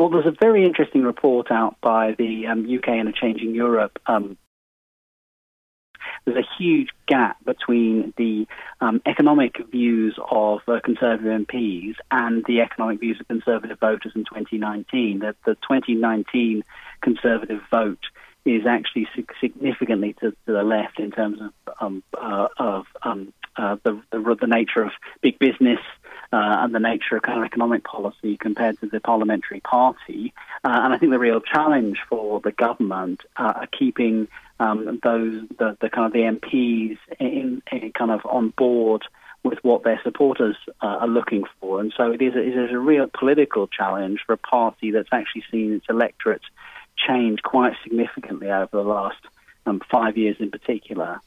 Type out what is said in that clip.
Well, there's a very interesting report out by the um, UK in a Changing Europe um, there's a huge gap between the um, economic views of uh, Conservative MPs and the economic views of Conservative voters in 2019. That the 2019 Conservative vote is actually significantly to, to, the left in terms of um, uh, of um, uh, the, the, the nature of big business, uh, and the nature of kind of economic policy compared to the parliamentary party. Uh, and I think the real challenge for the government uh, are keeping um, those the, the, kind of the MPs in, in, kind of on board with what their supporters uh, are looking for. And so it is, a, it is a real political challenge for a party that's actually seen its electorate change quite significantly over the last um, five years in particular.